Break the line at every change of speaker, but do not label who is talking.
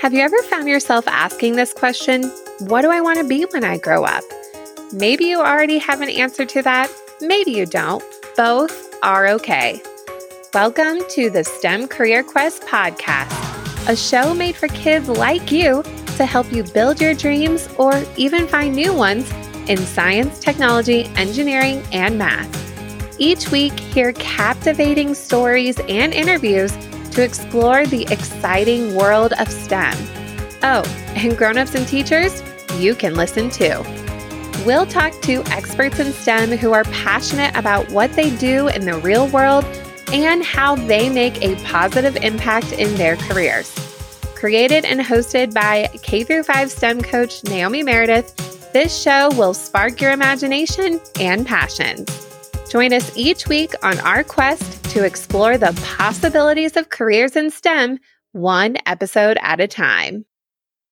Have you ever found yourself asking this question What do I want to be when I grow up? Maybe you already have an answer to that. Maybe you don't. Both are okay. Welcome to the STEM Career Quest podcast, a show made for kids like you to help you build your dreams or even find new ones in science, technology, engineering, and math. Each week, hear captivating stories and interviews to explore the exciting world of STEM. Oh, and grown-ups and teachers, you can listen too. We'll talk to experts in STEM who are passionate about what they do in the real world and how they make a positive impact in their careers. Created and hosted by K 5 STEM coach Naomi Meredith, this show will spark your imagination and passions. Join us each week on our quest to explore the possibilities of careers in STEM, one episode at a time.